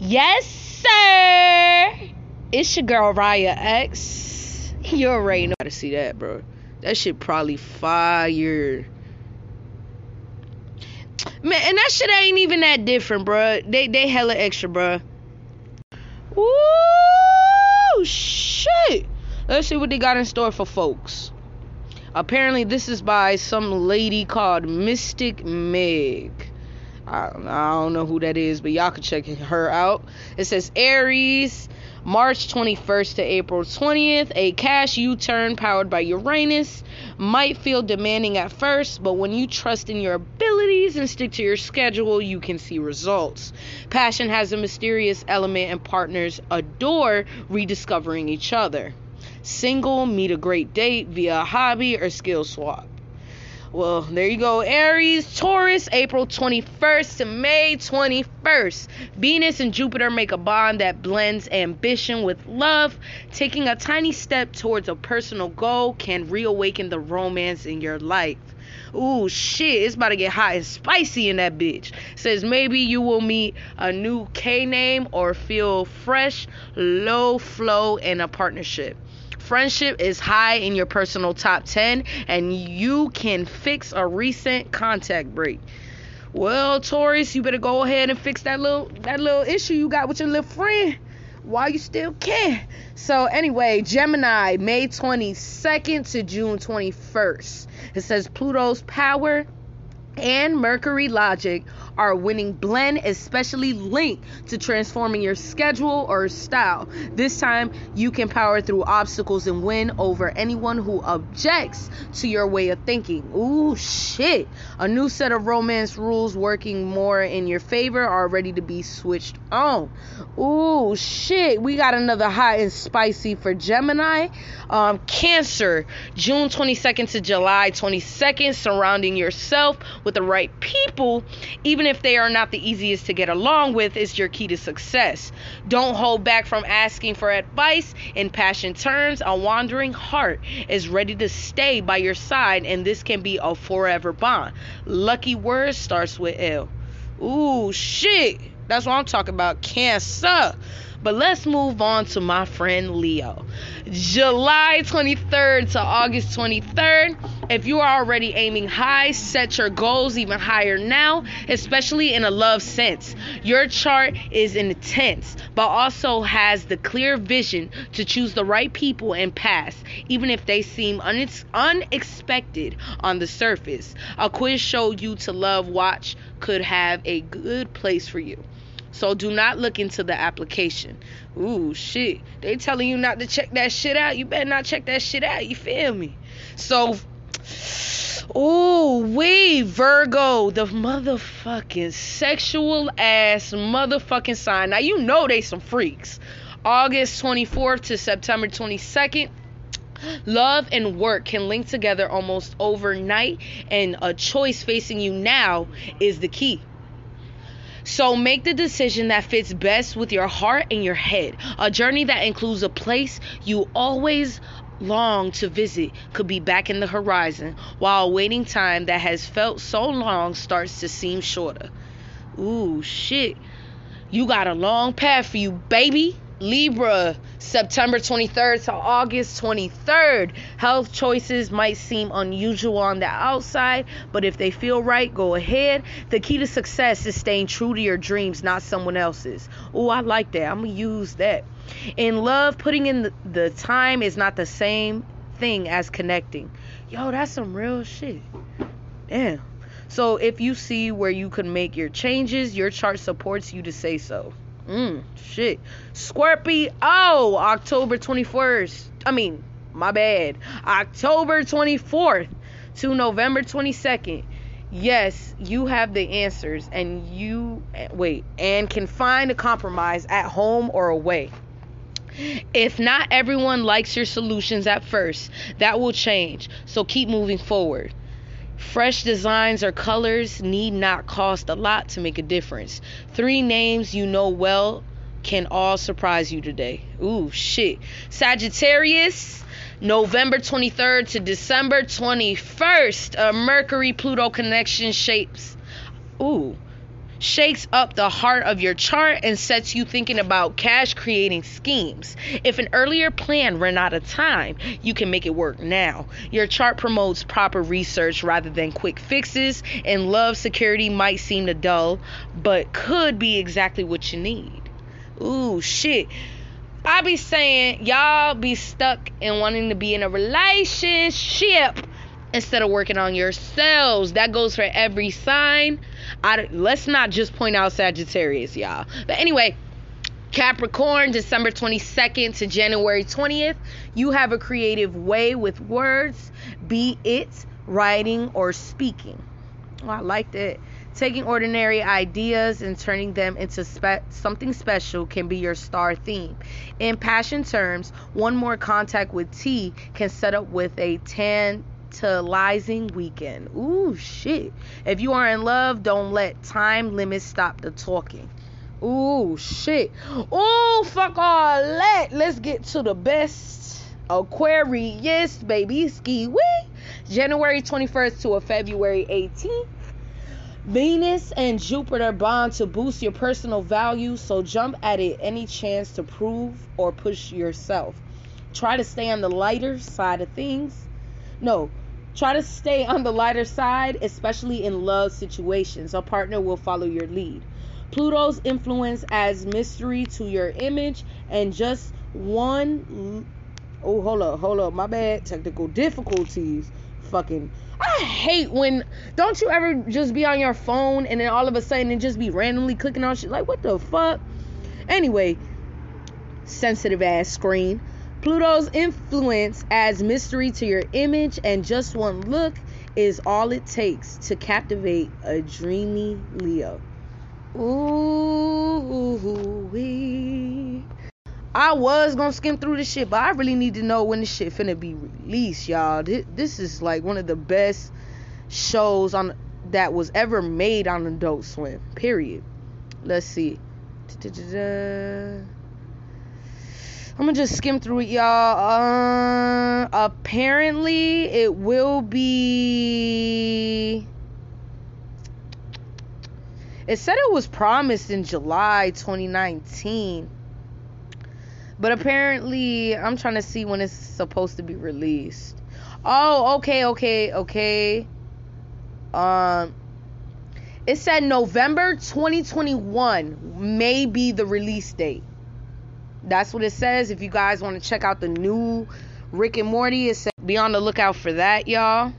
Yes, sir. It's your girl Raya X. You already know how to see that, bro. That shit probably fire. Man, and that shit ain't even that different, bro. They they hella extra, bro. Woo shit. Let's see what they got in store for folks. Apparently, this is by some lady called Mystic Meg. I, I don't know who that is, but y'all can check her out. It says Aries, March 21st to April 20th. A cash U turn powered by Uranus might feel demanding at first, but when you trust in your abilities and stick to your schedule, you can see results. Passion has a mysterious element, and partners adore rediscovering each other. Single, meet a great date via a hobby or skill swap. Well, there you go. Aries, Taurus, April 21st to May 21st. Venus and Jupiter make a bond that blends ambition with love. Taking a tiny step towards a personal goal can reawaken the romance in your life. Ooh, shit, it's about to get hot and spicy in that bitch. Says maybe you will meet a new K name or feel fresh, low flow in a partnership friendship is high in your personal top 10 and you can fix a recent contact break. Well, Taurus, you better go ahead and fix that little that little issue you got with your little friend while you still can. So anyway, Gemini, May 22nd to June 21st. It says Pluto's power and Mercury logic are winning blend, especially linked to transforming your schedule or style. This time, you can power through obstacles and win over anyone who objects to your way of thinking. Ooh, shit. A new set of romance rules working more in your favor are ready to be switched on. Ooh, shit. We got another hot and spicy for Gemini. Um, Cancer, June 22nd to July 22nd, surrounding yourself with the right people, even if they are not the easiest to get along with, is your key to success. Don't hold back from asking for advice. In passion terms, a wandering heart is ready to stay by your side, and this can be a forever bond. Lucky word starts with L. Ooh, shit. That's what I'm talking about. Cancer. But let's move on to my friend Leo. July 23rd to August 23rd. If you are already aiming high, set your goals even higher now, especially in a love sense. Your chart is intense, but also has the clear vision to choose the right people and pass, even if they seem unex- unexpected on the surface. A quiz show you to love watch could have a good place for you. So do not look into the application. Ooh, shit. They telling you not to check that shit out. You better not check that shit out. You feel me? So, ooh, we Virgo, the motherfucking sexual ass motherfucking sign. Now you know they some freaks. August 24th to September 22nd. Love and work can link together almost overnight, and a choice facing you now is the key. So make the decision that fits best with your heart and your head. A journey that includes a place you always long to visit could be back in the horizon, while waiting time that has felt so long starts to seem shorter. Ooh, shit. You got a long path for you, baby. Libra, September 23rd to August 23rd. Health choices might seem unusual on the outside, but if they feel right, go ahead. The key to success is staying true to your dreams, not someone else's. Oh, I like that. I'm going to use that. In love, putting in the, the time is not the same thing as connecting. Yo, that's some real shit. Damn. So if you see where you can make your changes, your chart supports you to say so. Mm, shit. Scorpio, oh, October 21st. I mean, my bad. October 24th to November 22nd. Yes, you have the answers and you wait and can find a compromise at home or away. If not everyone likes your solutions at first, that will change. So keep moving forward. Fresh designs or colors need not cost a lot to make a difference. Three names you know well can all surprise you today. Ooh, shit. Sagittarius, November 23rd to December 21st. A Mercury Pluto connection shapes. Ooh. Shakes up the heart of your chart and sets you thinking about cash creating schemes. If an earlier plan ran out of time, you can make it work now. Your chart promotes proper research rather than quick fixes, and love security might seem to dull, but could be exactly what you need. Ooh, shit. I be saying y'all be stuck and wanting to be in a relationship instead of working on yourselves. That goes for every sign. I, let's not just point out Sagittarius, y'all. But anyway, Capricorn, December 22nd to January 20th, you have a creative way with words, be it writing or speaking. Oh, I like that. Taking ordinary ideas and turning them into spe- something special can be your star theme. In passion terms, one more contact with T can set up with a tantalizing weekend. Ooh, shit. If you are in love, don't let time limits stop the talking. Ooh, shit. Ooh, fuck all that. Let's get to the best. Aquarius, baby. Ski wee. January 21st to a February 18th. Venus and Jupiter bond to boost your personal value, so jump at it any chance to prove or push yourself. Try to stay on the lighter side of things. No, try to stay on the lighter side, especially in love situations. A partner will follow your lead. Pluto's influence adds mystery to your image, and just one. Oh, hold up, hold up, my bad. Technical difficulties. Fucking I hate when don't you ever just be on your phone and then all of a sudden and just be randomly clicking on shit like what the fuck? Anyway, sensitive ass screen. Pluto's influence adds mystery to your image and just one look is all it takes to captivate a dreamy Leo. Ooh wee. I was gonna skim through this shit, but I really need to know when this shit finna be released, y'all. This, is like one of the best shows on that was ever made on Adult Swim. Period. Let's see. I'm gonna just skim through it, y'all. Uh, apparently, it will be. It said it was promised in July 2019 but apparently, I'm trying to see when it's supposed to be released. Oh, okay, okay, okay. Um, it said November 2021 may be the release date. That's what it says. If you guys want to check out the new Rick and Morty, it says be on the lookout for that, y'all.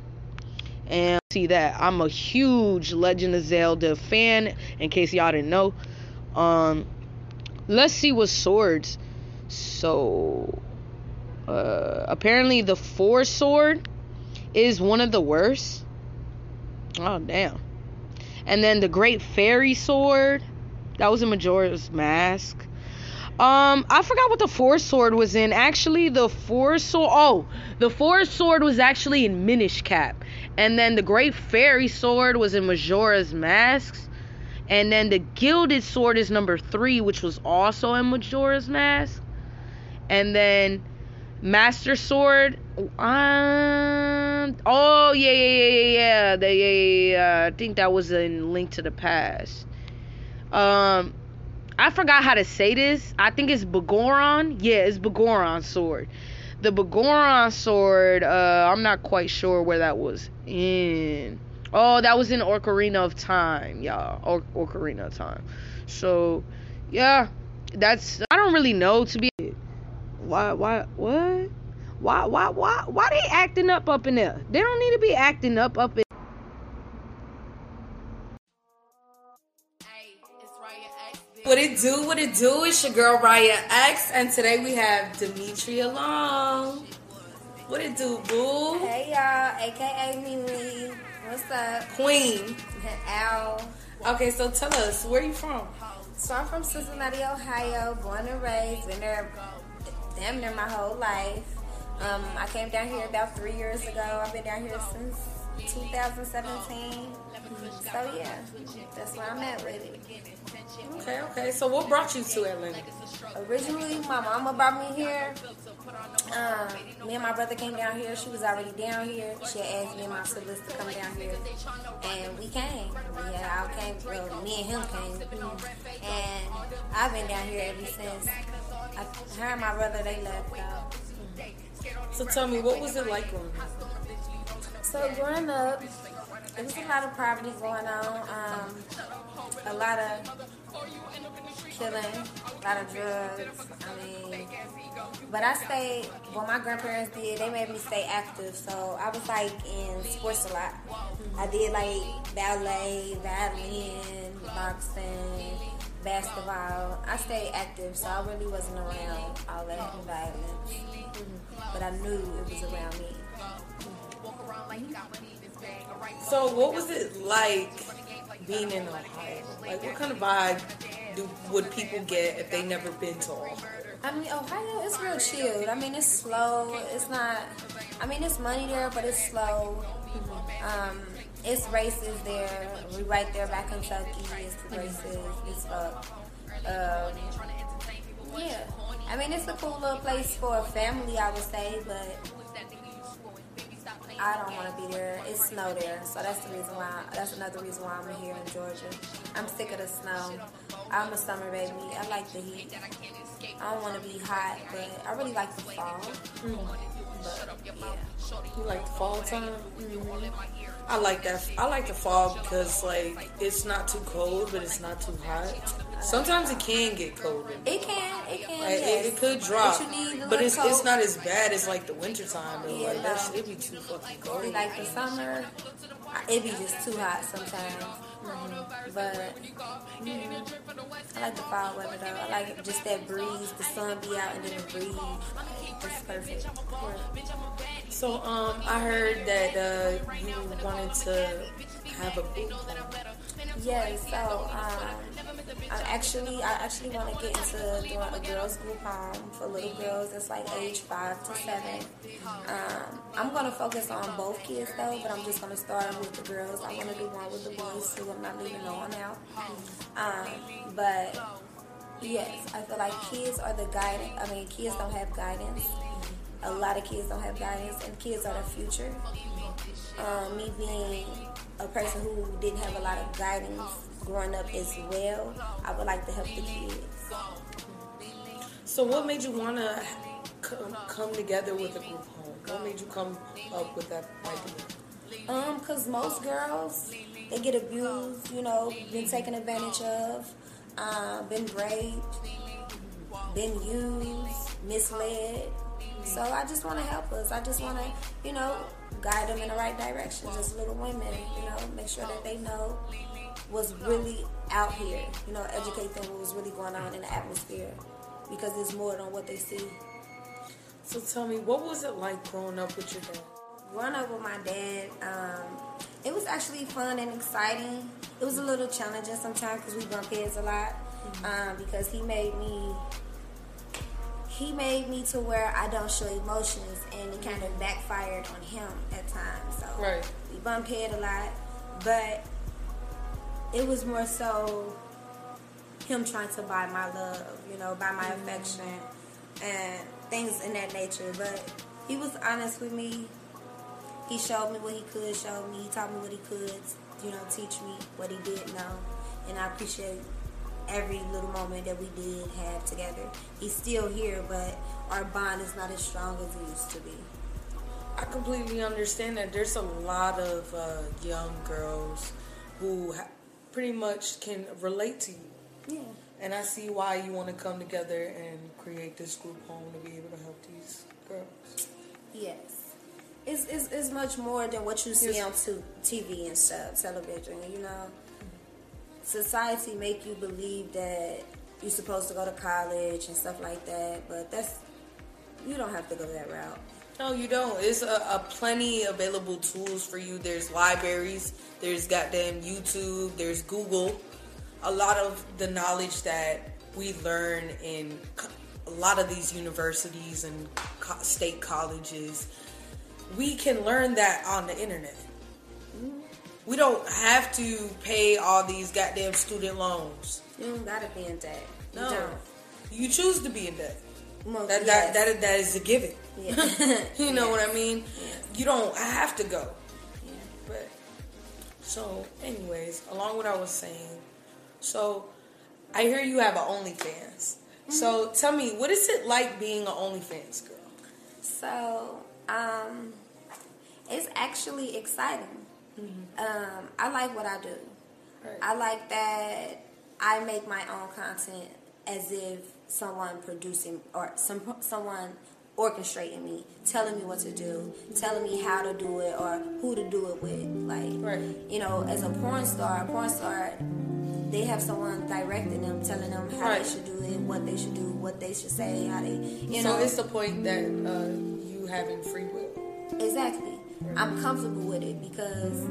And see that I'm a huge Legend of Zelda fan. In case y'all didn't know, um, let's see what swords so, uh, apparently, the Four Sword is one of the worst. Oh, damn. And then the Great Fairy Sword, that was in Majora's Mask. Um, I forgot what the Four Sword was in. Actually, the Four Sword. Oh, the Four Sword was actually in Minish Cap, and then the Great Fairy Sword was in Majora's Masks, and then the Gilded Sword is number three, which was also in Majora's Mask and then Master Sword. Um, oh yeah, yeah, yeah, yeah, yeah. The, yeah, yeah, yeah. I think that was in Link to the Past. Um, I forgot how to say this. I think it's Bagoron. Yeah, it's Bagoron sword. The Bagoron sword. Uh, I'm not quite sure where that was in. Oh, that was in Ocarina of Time, y'all. Or- Ocarina of Time. So, yeah, that's. I don't really know to be why why what? Why why why why they acting up up in there? They don't need to be acting up up in What it do, what it do, it's your girl Raya X, and today we have Demetria Long. What it do, boo? Hey y'all, aka Meeme. What's up? Queen. Al. Okay, so tell us, where you from? So I'm from Cincinnati, Ohio, born and raised, been there damn near my whole life. Um, I came down here about three years ago. I've been down here since 2017. So yeah, that's where I'm at with it. Okay, okay. So what brought you to Atlanta? Originally, my mama brought me here. Um, me and my brother came down here. She was already down here. She had asked me and my siblings to come down here, and we came. Yeah, I came. Well, me and him came, and I've been down here ever since. I, her and my brother they left. So tell me, what was it like growing up? So growing up, there was a lot of poverty going on. Um, a lot of killing, a lot of drugs. I mean, but I stayed. What my grandparents did, they made me stay active. So I was like in sports a lot. I did like ballet, violin, boxing, basketball. I stayed active, so I really wasn't around all that violence. But I knew it was around me. So what was it like being in Ohio? Like, what kind of vibe do, would people get if they never been to Ohio? I mean, Ohio is real chilled. I mean, it's slow. It's not. I mean, it's money there, but it's slow. Um, it's races there. We right there by Kentucky. It's races. It's fuck. Um, yeah. I mean, it's a cool little place for a family, I would say, but I don't want to be there. It's snow there, so that's the reason why. That's another reason why I'm here in Georgia. I'm sick of the snow. I'm a summer baby. I like the heat. I don't want to be hot, but I really like the fall. But yeah, You like the fall time? Mm-hmm. I like that. I like the fall because like it's not too cold, but it's not too hot. Sometimes it can get cold. it can. It can. Like, yes. it, it could drop, But need but it's coat. it's not as bad as like the winter time. Though. Yeah, like that it'd be too fucking cold. Like the summer. It be just too hot sometimes. But mm, I like the fall weather though. I like just that breeze. The sun be out and then the breeze. It's perfect. So um, I heard that uh, you wanted to have a home. Yeah, so um, I actually I actually want to get into doing a girls group home for little girls that's like age five to seven. Um, I'm gonna focus on both kids though, but I'm just gonna start with the girls. I want to do one with the boys too. I'm not leaving no one out. Um, but yes, I feel like kids are the guidance. I mean, kids don't have guidance. A lot of kids don't have guidance, and kids are the future. Um, me being a person who didn't have a lot of guidance growing up as well, I would like to help the kids. So what made you want to come, come together with a group home? What made you come up with that idea? Um, cause most girls they get abused, you know, been taken advantage of, uh, been raped, been used, misled. So I just want to help us. I just want to, you know, guide them in the right direction. Just little women, you know, make sure that they know what's really out here. You know, educate them what's really going on in the atmosphere, because it's more than what they see. So tell me, what was it like growing up with your dad? growing up with my dad, um, it was actually fun and exciting. It was a little challenging sometimes because we bump heads a lot. Um, because he made me, he made me to where I don't show emotions, and it kind of backfired on him at times. So Right. we bump head a lot, but it was more so him trying to buy my love, you know, buy my affection and things in that nature. But he was honest with me. He showed me what he could show me. He taught me what he could, you know, teach me what he did know. And I appreciate every little moment that we did have together. He's still here, but our bond is not as strong as it used to be. I completely understand that there's a lot of uh, young girls who ha- pretty much can relate to you. Yeah. And I see why you want to come together and create this group home to be able to help these girls. Yes. It's, it's, it's much more than what you see Yes. on tu- TV and stuff, television, you know. Society make you believe that you're supposed to go to college and stuff like that, but that's, you don't have to go that route. No, you don't. It's a, a plenty available tools for you. There's libraries. There's goddamn YouTube. There's Google. A lot of the knowledge that we learn in a lot of these universities and co- state colleges, we can learn that on the internet. We don't have to pay all these goddamn student loans. You don't gotta be in debt. You No, don't. you choose to be in debt. Well, That yes. that, that that is a given. Yeah. you know what I mean? Yeah. You don't have to go. Yeah. But so, anyways, along what I was saying, so I hear you have an OnlyFans. Mm-hmm. So tell me, what is it like being an OnlyFans girl? So, um, it's actually exciting. Um, I like what I do. Right. I like that I make my own content as if someone producing or some someone orchestrating me, telling me what to do, telling me how to do it or who to do it with. Like, Right. you know, as a porn star, a porn star, they have someone directing them, telling them how Right. they should do it, what they should do, what they should say, how they, you so know. it's the point that uh, you having free will. Exactly. I'm comfortable with it because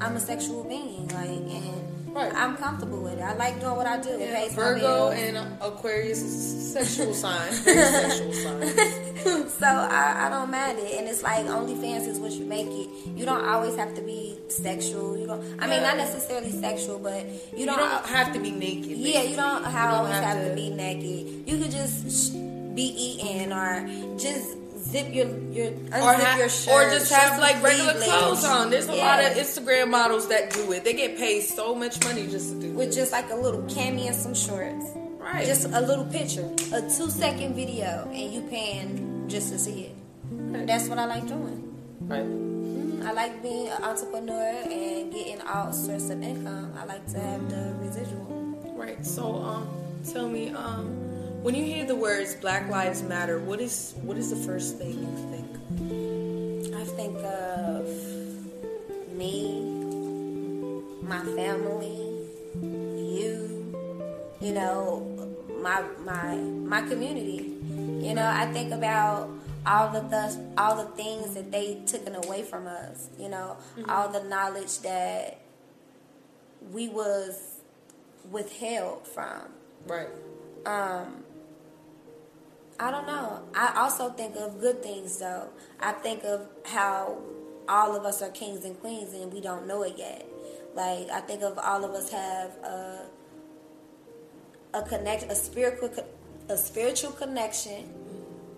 I'm a sexual being, like, and Right. I'm comfortable with it. I like doing what I do. Yeah, Virgo and Aquarius is sexual sign. Sexual sign. so I, I don't mind it, and it's like OnlyFans is what you make it. You don't always have to be sexual. You don't. I mean, not necessarily sexual, but you You don't. don't have to be naked. yeah, you don't basically. always have have, to, to- be naked. You could just be eating or just zip your your unzip or, your shirt, or just have like regular clothes on. There's a Yeah. lot of Instagram models that do it. They get paid so much money just to do it. with just like a little cami and some shorts. Right. Just a little picture, a two second video, and you paying just to see it. That's what I like doing. right. I like being an entrepreneur and getting all sorts of income. I like to have the residual. Right. So, um, tell me, um, when you hear the words Black Lives Matter, what is what is the first thing you think? I think of me, my family, you, you know, my my my community. You know, I think about all the th- all the things that they taken away from us. You know, all the knowledge that we was withheld from. Right. Um, I don't know. I also think of good things though. I think of how all of us are kings and queens and we don't know it yet. Like I think of all of us have a a connect a spiritual a spiritual connection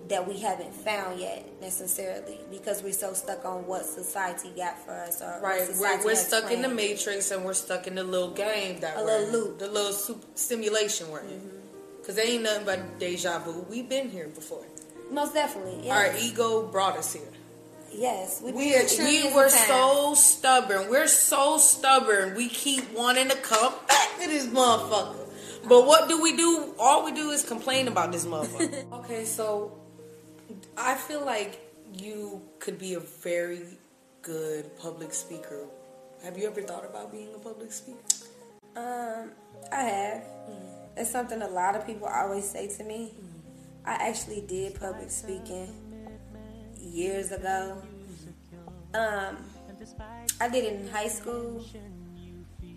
that we haven't found yet necessarily because we're so stuck on what society got for us or Right. We're, we're stuck in the matrix and we're stuck in the little game that A we're little loop. Mm-hmm. the little simulation we're in. Because there ain't nothing but deja vu. We've been here before. Most definitely. Our ego brought us here. yes. We've We, we were so stubborn. We're so stubborn. We keep wanting to come back to this motherfucker. But what do we do? All we do is complain about this motherfucker. okay, so I feel like you could be a very good public speaker. Have you ever thought about being a public speaker? Um, I have. It's something a lot of people always say to me. I actually did public speaking years ago. Um, I did it in high school.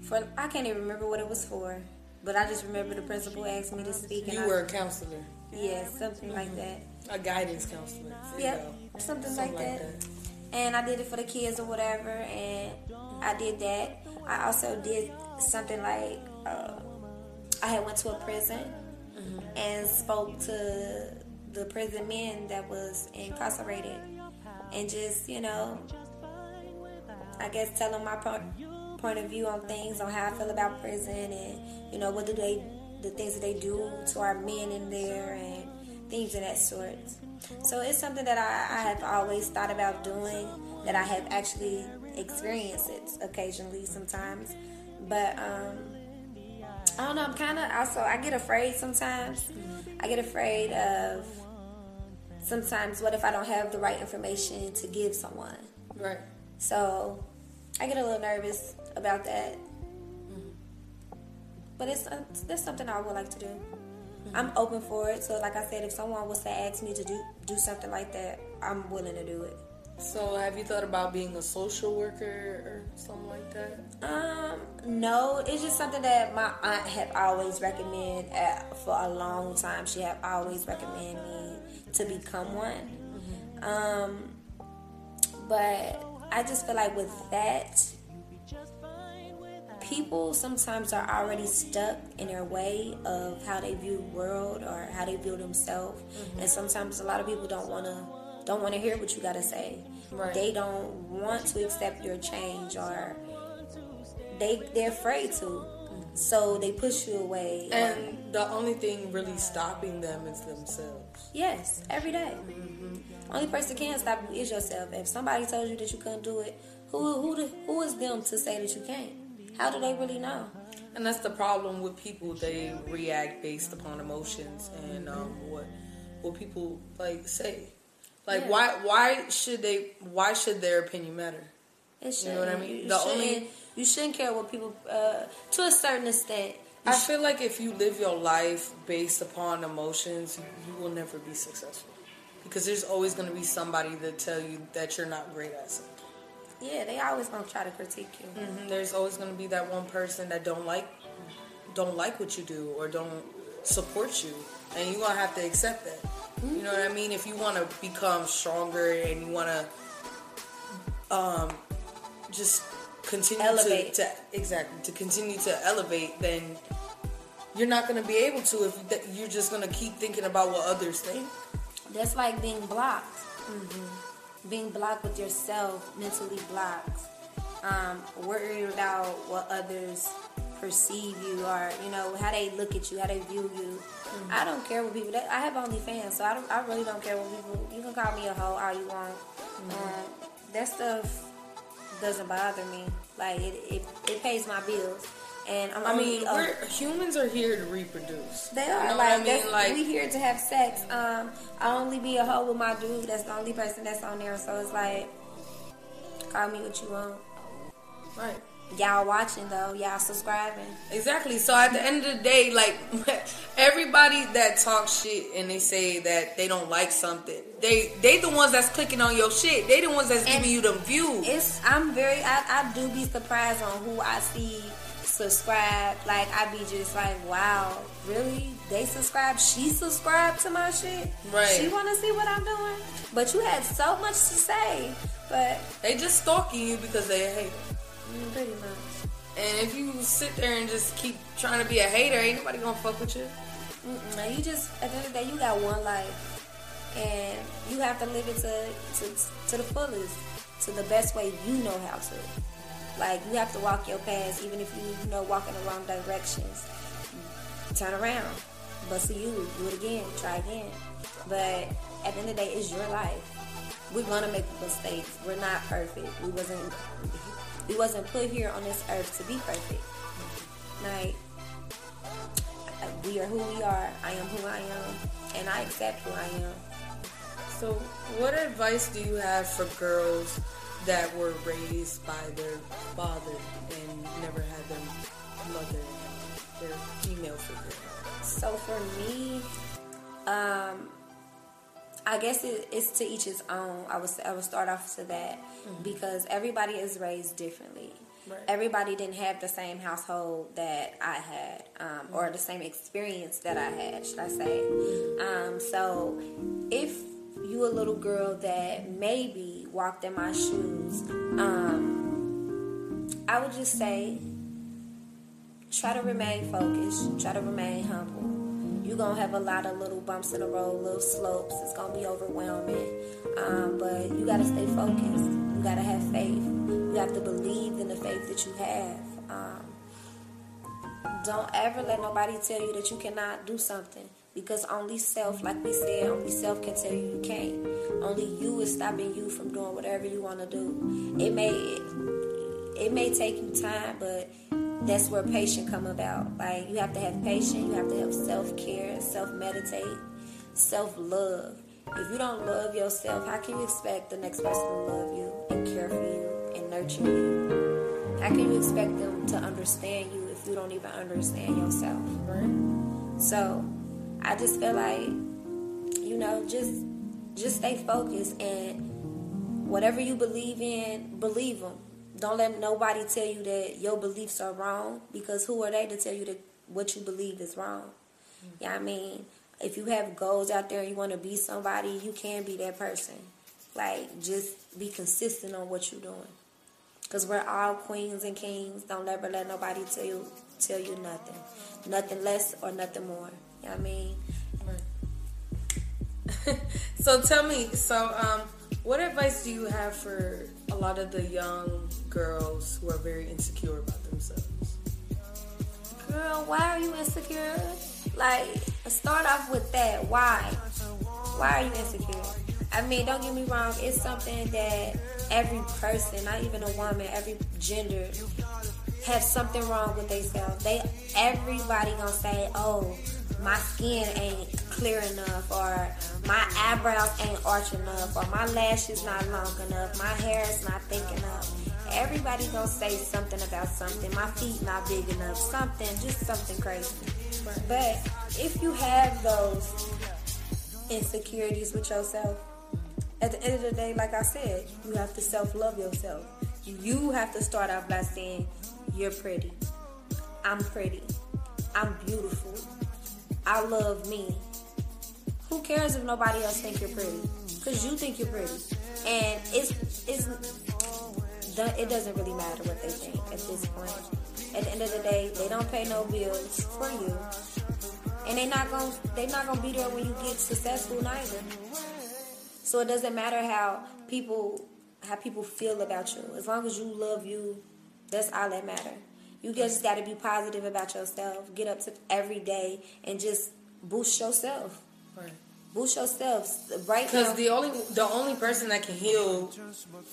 For I can't even remember what it was for, but I just remember the principal asked me to speak. And You I- were a counselor, yeah, something like that. a guidance counselor. Yep, something, Something like, like that. that. And I did it for the kids or whatever, and I did that. I also did something like uh, I had went to a prison and spoke to the prison men that was incarcerated, and just you know, I guess tell them my point point of view on things, on how I feel about prison, and you know what do they, the things that they do to our men in there, and things of that sort. So it's something that I, I have always thought about doing, that I have actually experienced it occasionally sometimes, but um, I don't know. I'm kind of also I get afraid sometimes. I get afraid of sometimes what if I don't have the right information to give someone. Right. So I get a little nervous about that. But it's uh, that's something I would like to do. I'm open for it. So like I said, if someone was to ask me to do do something like that, I'm willing to do it. So, have you thought about being a social worker or something like that? Um, no, it's just something that my aunt have always recommended at, for a long time. She have always recommended me to become one. Um, but I just feel like with that, people sometimes are already stuck in their way of how they view the world or how they view themselves, Mm-hmm. and sometimes a lot of people don't want to don't want to hear what you got to say. Right. They don't want to accept your change or they they're afraid to. So they push you away. or- And the only thing really stopping them is themselves. Yes, every day. Only person can stop you is yourself. If somebody told you that you couldn't do it, who who who is them to say that you can't? How do they really know? And that's the problem with people. They react based upon emotions and um, what what people like say. Like Yeah. why why should they why should their opinion matter? It You know what I mean? You, The only- you shouldn't care what people uh, to a certain extent. I sh- feel like if you live your life based upon emotions, you will never be successful. Because there's always going to be somebody that tell you that you're not great at something. yeah, they always gonna try to critique you. hmm There's always going to be that one person that don't like don't like what you do or don't support you, and you're gonna have to accept that. You know what I mean? If you want to become stronger and you want to um, just continue Elevate. To, to exactly to continue to elevate, then you're not going to be able to if you're just going to keep thinking about what others think. That's like being blocked. Mm-hmm. Being blocked with yourself, mentally blocked. Um, worried about what others perceive you or you know how they look at you, how they view you. I don't care what people. I have OnlyFans, so I don't. I really don't care what people. You can call me a hoe all you want. Um, that stuff doesn't bother me. Like it, it, it pays my bills, and I'm I mean, a- humans are here to reproduce. they You are know like, I mean? Like we here to have sex. Um, I only be a hoe with my dude. That's the only person that's on there. So it's like, call me what you want. right. Y'all watching though. Y'all subscribing. Exactly. So at the end of the day, like everybody that talks shit and they say that they don't like something, they they the ones that's clicking on your shit. They the ones that's And giving you the views. It's I'm very I, I do be surprised on who I see subscribe. Like I be just like, wow, really? They subscribe? She subscribed to my shit? Right. She wanna see what I'm doing? But you had so much to say. But They just stalking you because they hate. Mm, pretty much. And if you sit there and just keep trying to be a hater, ain't nobody gonna fuck with you. Mm-mm. You just at the end of the day, you got one life, and you have to live it to to to the fullest, to the best way you know how to. Like you have to walk your path, even if you you know walk in the wrong directions. Turn around, bust a you, do it again, try again. But at the end of the day, it's your life. We're gonna make mistakes. We're not perfect. We wasn't we wasn't put here on this earth to be perfect. Like we are who we are. I am who I am, and I accept who I am. So, what advice do you have for girls that were raised by their father and never had their mother, their female figure? So for me, um, I guess it, it's to each his own. I would I would start off to that because everybody is raised differently. Right. Everybody didn't have the same household that I had, um, or the same experience that I had, should I say? Um, so if you a little girl that maybe walked in my shoes, um, I would just say try to remain focused, try to remain humble. You're gonna have a lot of little bumps in the road, little slopes. It's gonna be overwhelming, um, but you gotta stay focused. You gotta have faith. You have to believe in the faith that you have. Um, don't ever let nobody tell you that you cannot do something because only self, like we said, only self can tell you you can't. Only you is stopping you from doing whatever you want to do. It may it may take you time, but that's where patience come about. Like you have to have patience, you have to have self care, self meditate, self love. If you don't love yourself, how can you expect the next person to love you care for you and nurture you? How can you expect them to understand you if you don't even understand yourself? Right? So I just feel like, you know, just just stay focused and whatever you believe in, believe them. Don't let nobody tell you that your beliefs are wrong because who are they to tell you that what you believe is wrong? Yeah, I mean, if you have goals out there you want to be somebody, you can be that person. Like, just be consistent on what you're doing. Cause we're all queens and kings. Don't ever let nobody tell you tell you nothing, nothing less or nothing more. You know what I mean? so tell me, so um, what advice do you have for a lot of the young girls who are very insecure about themselves? Girl, why are you insecure? Like, start off with that. Why? Why are you insecure? I mean, don't get me wrong. It's something that every person, not even a woman, every gender, have something wrong with themselves. They, everybody gonna say, "Oh, my skin ain't clear enough, or my eyebrows ain't arch enough, or my lashes not long enough, my hair is not thick enough." Everybody gonna say something about something. My feet not big enough. Something, just something crazy. But if you have those insecurities with yourself, at the end of the day, like I said, you have to self love yourself. You have to start off by saying, You're pretty. I'm pretty. I'm beautiful. I love me. Who cares if nobody else think you're pretty? Cause you think you're pretty, and it's it's it doesn't really matter what they think at this point. At the end of the day, they don't pay no bills for you, and they not gonna they not gonna be there when you get successful neither. So it doesn't matter how people how people feel about you. As long as you love you, that's all that matter. You just got to be positive about yourself. Get up to every day and just boost yourself. Right. Boost yourself right Because the only the only person that can heal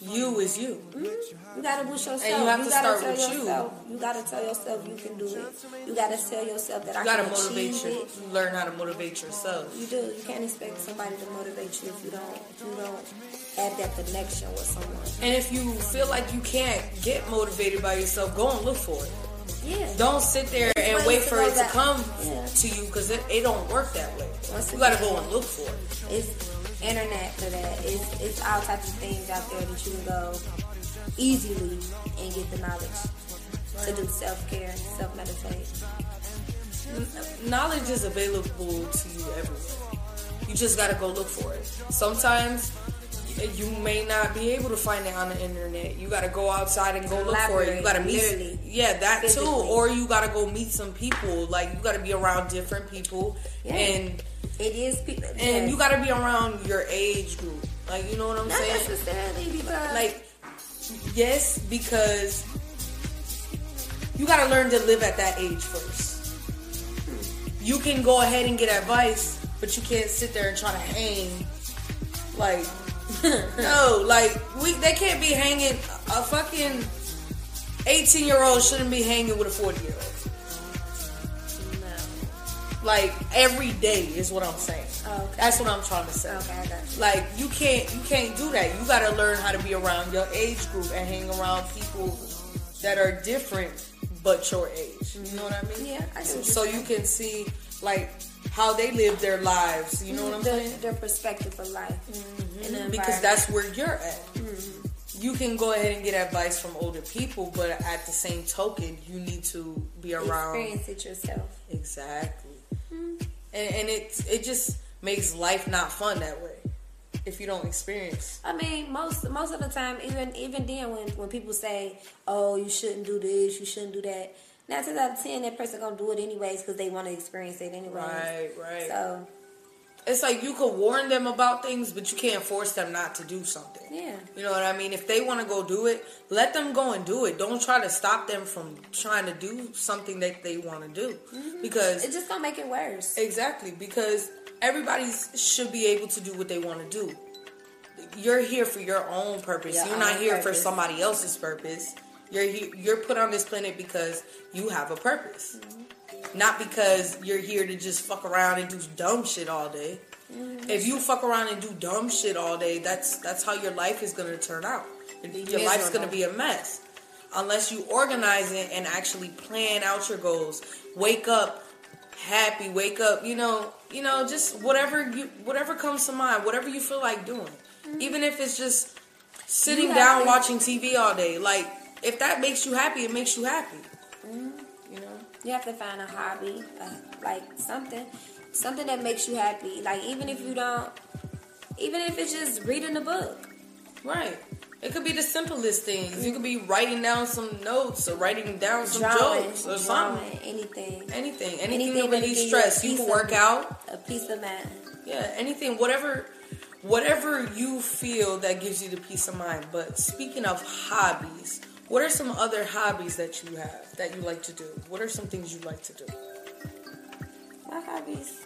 you is you. Mm-hmm. You gotta boost yourself. And you have to gotta start tell with you. yourself, you. gotta tell yourself you can do it. You gotta tell yourself that You I gotta can motivate achieve your, it. learn how to motivate yourself. You do. You can't expect somebody to motivate you if you don't. If you don't have that connection with someone. And if you feel like you can't get motivated by yourself, go and look for it. Yeah. Don't sit there There's and wait for it to come Yeah. to you because it, it don't work that way. Once You gotta go and look for it. It's internet for that. It's it's all types of things out there that you can go easily and get the knowledge to do self care, self meditate. Knowledge is available to you everywhere. You just gotta go look for it. Sometimes you may not be able to find it on the internet. You gotta go outside and go look for it. You gotta meet, Literally. yeah, that too. Or you gotta go meet some people. Like you gotta be around different people, Yeah. and It is people, and you gotta be around your age group. Like you know what I'm not saying? necessarily because Like yes, because you gotta learn to live at that age first. Hmm. You can go ahead and get advice, but you can't sit there and try to hang. Like no, like we they can't be hanging. A fucking eighteen year old shouldn't be hanging with a forty year old. Like every day is what I'm saying. Oh, okay. That's what I'm trying to say. okay, I got you. Like you can't you can't do that. You got to learn how to be around your age group and hang around people that are different but your age. You know what I mean? Yeah, I. So you can see like how they live their lives. You know what I'm their, saying? their perspective of life mm-hmm. the Because that's where you're at. Mm-hmm. You can go ahead and get advice from older people, but at the same token, you need to be around experience it yourself. Exactly. Mm-hmm. And, and it it just makes life not fun that way if you don't experience. I mean, most most of the time, even even then, when when people say, "Oh, you shouldn't do this, you shouldn't do that," times out of ten, that person gonna do it anyways because they want to experience it anyways. Right, right. So It's like you could warn them about things, but you can't force them not to do something. yeah, You know what I mean? If they want to go do it, let them go and do it. Don't try to stop them from trying to do something that they want to do. Mm-hmm. Because it just gonna make it worse. Exactly, because everybody should be able to do what they want to do. You're here for your own purpose. Your you're not own here for somebody else's purpose. You're here, you're put on this planet because you have a purpose. Mm-hmm. Not because you're here to just fuck around and do dumb shit all day. Mm-hmm. If you fuck around and do dumb shit all day, that's that's how your life is gonna turn out. Your life's gonna be a mess unless you organize it and actually plan out your goals. Wake up happy, wake up, you know, you know, just whatever you whatever comes to mind, whatever you feel like doing. Even if it's just sitting down to- watching TV all day. Like if that makes you happy, it makes you happy. You know? You have to find a hobby, uh, like something, something that makes you happy. Like even if you don't, even if it's just reading a book. Right. It could be the simplest things. You could be writing down some notes or writing down some drawing, jokes or drawing, something. anything. Anything, anything, Anything to that'll release give you stress. You can work out. A peace of mind. Yeah, anything, whatever, whatever you feel that gives you the peace of mind. But speaking of hobbies, what are some other hobbies that you have that you like to do? What are some things you like to do? My hobbies.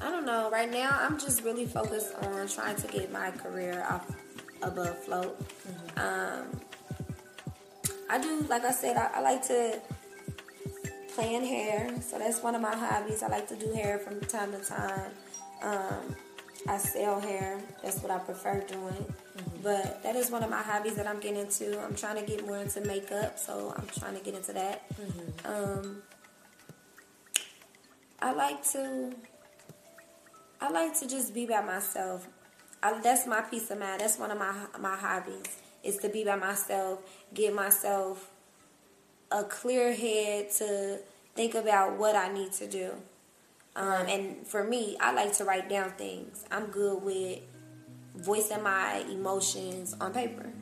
I don't know. Right now, I'm just really focused on trying to get my career off above float. Um, I do, like I said, I, I like to plan hair, so that's one of my hobbies. I like to do hair from time to time. Um, I sell hair. That's what I prefer doing. But that is one of my hobbies that I'm getting into. I'm trying to get more into makeup, so I'm trying to get into that. Um, I like to. I like to just be by myself. I, that's my peace of mind. That's one of my my hobbies. Is to be by myself, give myself a clear head to think about what I need to do. Um, and for me, I like to write down things. I'm good with voicing my emotions on paper,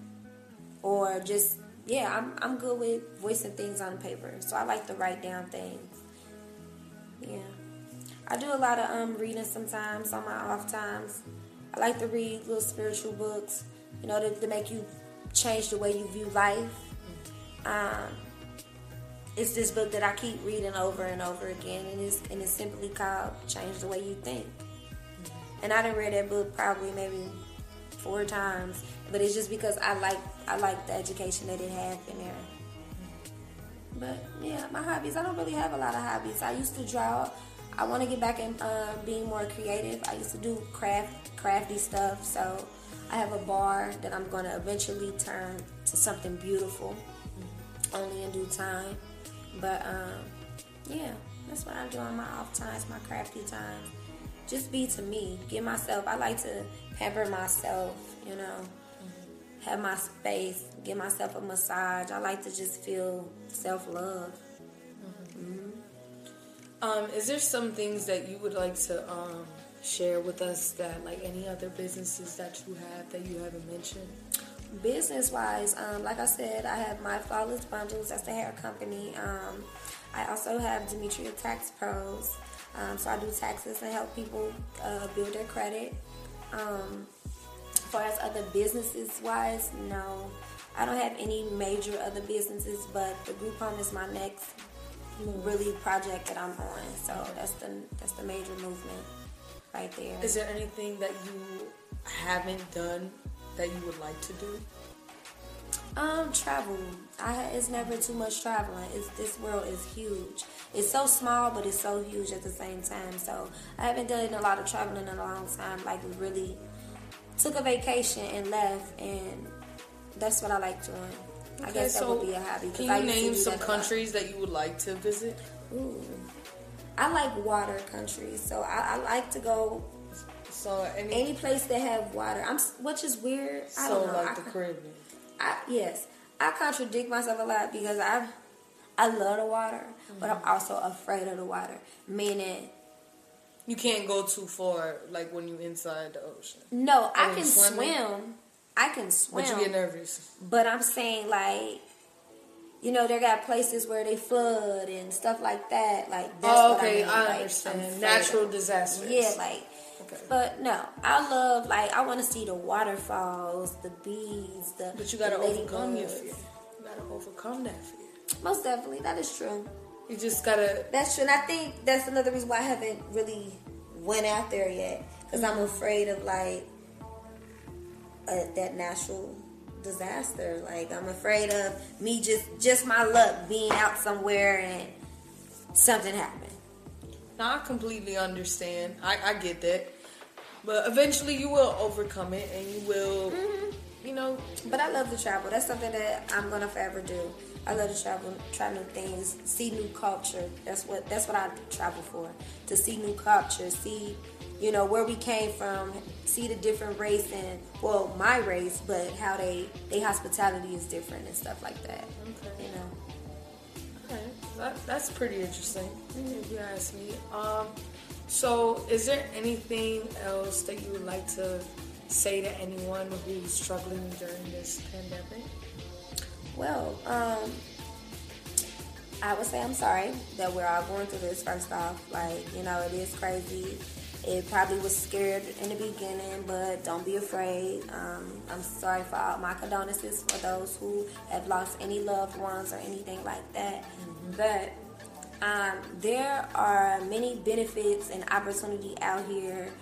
or just yeah, I'm I'm good with voicing things on paper. So I like to write down things. Yeah, I do a lot of um reading sometimes on my off times. I like to read little spiritual books, you know, to, to make you change the way you view life. Um, it's this book that I keep reading over and over again, and it's and it's simply called "Change the Way You Think." Mm-hmm. And I done read that book probably maybe four times, but it's just because I like I like the education that it has in there. Mm-hmm. But yeah, my hobbies. I don't really have a lot of hobbies. I used to draw. I want to get back in uh, being more creative. I used to do craft crafty stuff. So I have a bar that I'm going to eventually turn to something beautiful, mm-hmm. only in due time. But um, yeah, that's what I do on my off times, my crafty times. Just be to me. Give myself. I like to pamper myself. You know, have my space. Give myself a massage. I like to just feel self love. Um, is there some things that you would like to um, share with us that, like any other businesses that you have that you haven't mentioned? Business wise, um, like I said, I have my Flawless Bundles. That's the hair company. Um, I also have Demetria Tax Pros. Um, so I do taxes and help people uh, build their credit. Um, as far as other businesses wise, no. I don't have any major other businesses, but the group home is my next really project that I'm on. So that's the that's the major movement right there. Is there anything that you haven't done that you would like to do? Um, travel. I it's never too much traveling. It's this world is huge. It's so small, but it's so huge at the same time. So I haven't done a lot of traveling in a long time. Like really took a vacation and left, and that's what I like doing. I Okay, guess that so would be a hobby. Can I you to name some that countries that you would like to visit? Ooh. I like water countries, so I, I like to go So any, any place that have water. I'm which is weird. I so don't know. like I- the Caribbean. I, yes, I contradict myself a lot because I I love the water, but I'm mm-hmm. also afraid of the water. Meaning, You can't go too far, like when you're inside the ocean. no, I can swimming? swim. I can swim, But you get nervous. but I'm saying like, you know, they got places where they flood and stuff like that. Like, that's Oh, what okay, I, mean. I like, understand. Natural disasters. Yeah, like. Okay. But no, I love like I want to see the waterfalls, the bees, the. But you gotta overcome your fear. You gotta overcome that fear. Most definitely, that is true. You just gotta. That's true, and I think that's another reason why I haven't really went out there yet, because I'm afraid of like uh, that natural disaster. Like I'm afraid of me just just my luck being out somewhere and something happened. Now I completely understand. I, I get that. But eventually you will overcome it and you will, Mm-hmm. you know, But I love to travel. That's something that I'm gonna forever do. I love to travel, try new things, see new culture. That's what that's what I travel for. To see new culture, see, you know, where we came from, see the different race and well, my race, but how they they hospitality is different and stuff like that. Okay. You know. Okay, that, that's pretty interesting. If you ask me. Um, so is there anything else that you would like to say to anyone who's struggling during this pandemic? Well, um, I would say I'm sorry that we're all going through this. First off, like you know, it is crazy. It probably was scared in the beginning, but don't be afraid. Um, I'm sorry for all my condolences for those who have lost any loved ones or anything like that. But um, there are many benefits and opportunity out here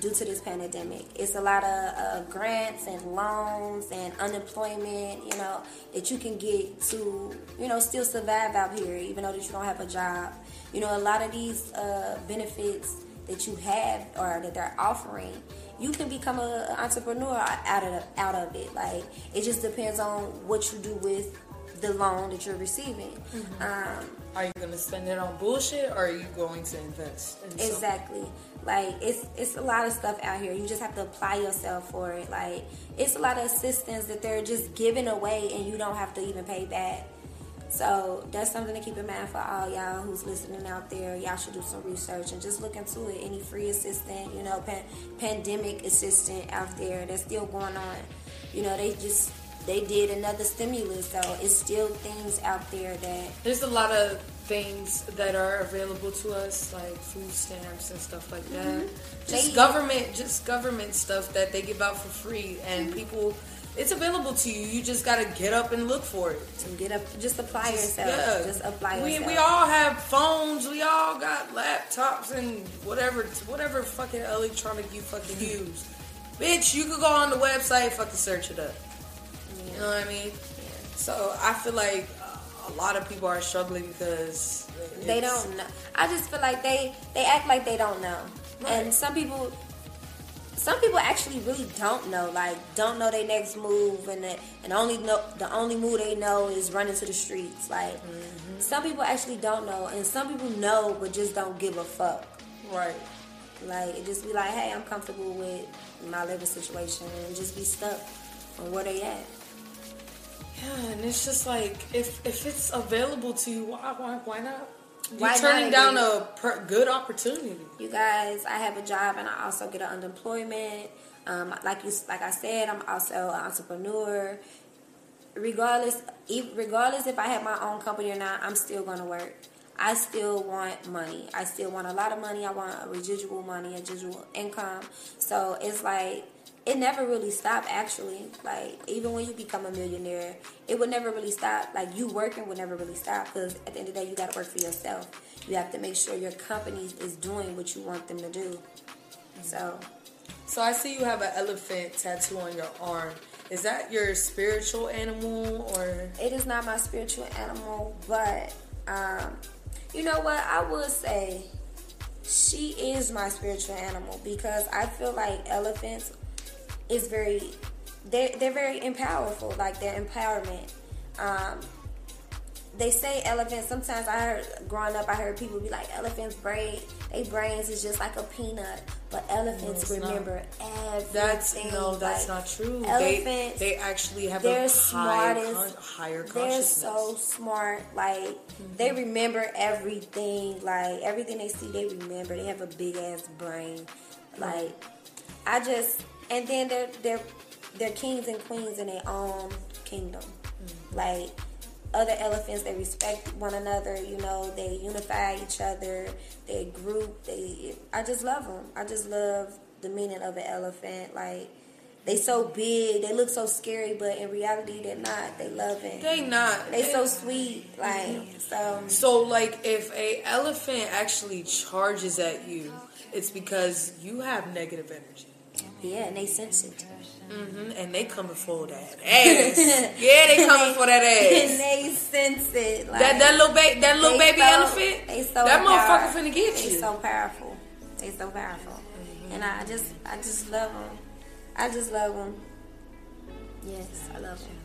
due to this pandemic. It's a lot of uh, grants and loans and unemployment, you know, that you can get to, you know, still survive out here, even though that you don't have a job. You know, a lot of these uh, benefits that you have or that they're offering, you can become an entrepreneur out of out of it. Like it just depends on what you do with the loan that you're receiving. Mm-hmm. Um, are you going to spend it on bullshit or are you going to invest? In exactly. Something? Like it's it's a lot of stuff out here. You just have to apply yourself for it. Like it's a lot of assistance that they're just giving away and you don't have to even pay back. So that's something to keep in mind for all y'all who's listening out there. Y'all should do some research and just look into it. Any free assistant, you know, pan- pandemic assistant out there that's still going on. You know, they just they did another stimulus, so it's still things out there that there's a lot of things that are available to us, like food stamps and stuff like that. Mm-hmm. Just they, government, just government stuff that they give out for free, and mm-hmm. people. It's available to you. You just gotta get up and look for it. To get up, just apply just, yourself. Yeah. Just apply we, yourself. We all have phones. We all got laptops and whatever, whatever fucking electronic you fucking use. Bitch, you could go on the website, fucking search it up. You know what I mean? So I feel like a lot of people are struggling because they don't know. I just feel like they they act like they don't know, right. and some people. Some people actually really don't know, like don't know their next move, and the, and only know the only move they know is running to the streets. Like mm-hmm. some people actually don't know, and some people know but just don't give a fuck. Right. Like it just be like, hey, I'm comfortable with my living situation, and just be stuck on where they at. Yeah, and it's just like if if it's available to you, why why why not? You're why turning down a per, good opportunity. You guys, I have a job and I also get an unemployment. Um, like you, like I said, I'm also an entrepreneur. Regardless, if, regardless if I have my own company or not, I'm still going to work. I still want money. I still want a lot of money. I want a residual money, a residual income. So it's like it never really stopped actually. Like even when you become a millionaire it would never really stop. Like you working would never really stop because at the end of the day you got to work for yourself. You have to make sure your company is doing what you want them to do. So. So i see you have an elephant tattoo on your arm. Is that your spiritual animal or? It is not my spiritual animal but um you know what? I would say she is my spiritual animal because I feel like elephants is very they're they're very empowerful, like their empowerment. Um, they say elephants. Sometimes I heard growing up, I heard people be like, elephants' brain, they brains is just like a peanut, but elephants no, remember not. everything. That's no, that's like, not true. Elephants, they, they actually have they're a smartest, high, con- higher consciousness. They're so smart. Like mm-hmm. they remember everything. Like everything they see, they remember. They have a big ass brain. Like I just and then they're they're they're kings and queens in their own kingdom. Mm-hmm. Like other elephants, they respect one another. You know, they unify each other. They group. They. I just love them. I just love the meaning of an elephant. Like they so big, they look so scary, but in reality they're not. They love it. They not. They so sweet. Like so. So like if a elephant actually charges at you, it's because you have negative energy. Yeah, and they sense it. Mm-hmm. And they coming for that ass. yeah, they coming for that ass. And they sense it. Like, that that little baby, that little baby so, elephant. They so that motherfucker finna get they you. They so powerful. They so powerful. Mm-hmm. And I just, I just love them. I just love them. Yes, I love them.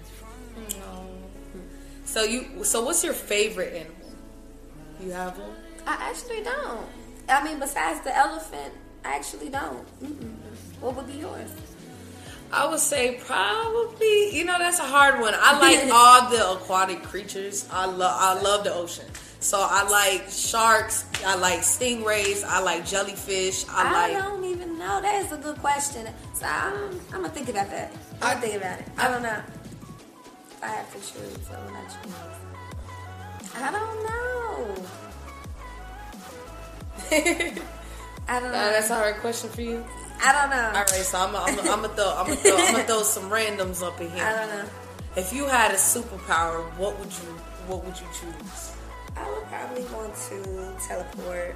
Mm-hmm. So you, so what's your favorite animal? You have one? I actually don't. I mean, besides the elephant, I actually don't. Mm-mm. What would be yours? I would say probably. You know, that's a hard one. I like all the aquatic creatures. I love. I love the ocean. So I like sharks. I like stingrays. I like jellyfish. I, I, like. don't even know. That is a good question. So I'm, I'm gonna think about that. I'm gonna think about it. I don't know. If I have to choose, what would I choose? I don't know. I don't know. Uh, that's a hard question for you. I don't know. All right, so I'm I'm I'm gonna throw I'm gonna throw I'm gonna throw some randoms up in here. I don't know. If you had a superpower, what would you what would you choose? I would probably want to teleport.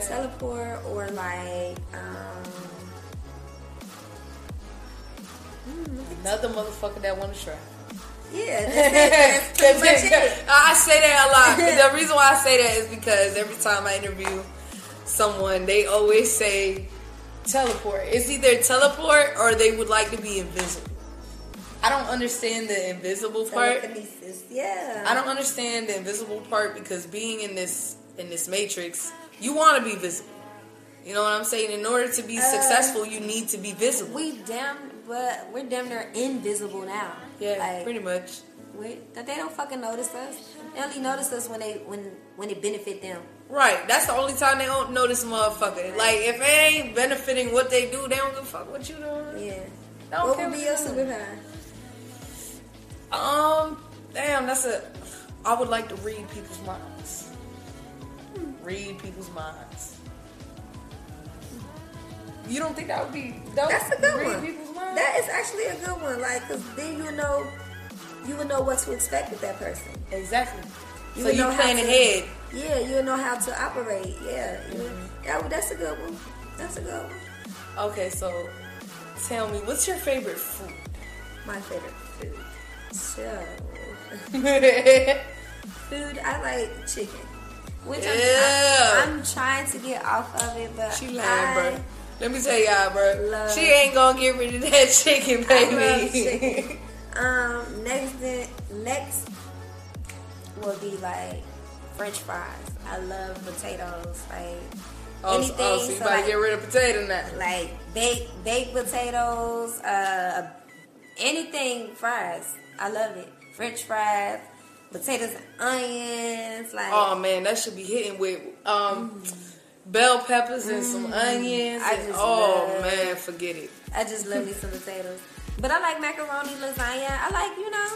Teleport or like um Another motherfucker that want to try. yeah, that's. That's pretty much it. I say that a lot. The reason why I say that is because every time I interview someone, they always say teleport. It's either teleport or they would like to be invisible. I don't understand the invisible part. Telekinesis, yeah. I don't understand the invisible part because being in this in this matrix, you want to be visible. You know what I'm saying? In order to be Uh, successful, you need to be visible. We damn, but we're damn near invisible now. yeah, like, pretty much. We, that they don't fucking notice us. They only notice us when they when when it benefit them. Right. That's the only time they don't notice motherfucker. Like if it ain't benefiting what they do, they don't give a fuck what you doing. Yeah. Don't what would be your you superpower? Um, damn, that's a. I would like to read people's minds. Read people's minds. You don't think that would be dope? That's a good read one. people's minds. That is actually a good one. Like, cause then you know, you would know what to expect with that person. exactly. You so would you know plan ahead. Yeah, you will know how to operate. Yeah, Mm-hmm. yeah. That's a good one. That's a good one. Okay, so tell me, what's your favorite food? My favorite food. So, food. I like chicken. Which Yeah. I'm, I'm trying to get off of it, but She lying, I, bro. Let me tell y'all, bro. she ain't gonna get rid of that chicken, baby. chicken. Um, next, next will be like French fries. I love potatoes. Like oh, anything. oh, so you so about like, to get rid of potato now? like baked baked potatoes, uh, anything fries. I love it. French fries, potatoes, and onions. Like Oh man, that should be hitting with um bell peppers and some onions. Mm. I and- just oh love- man, forget it. I just love me some potatoes. But I like macaroni, lasagna. I like you know.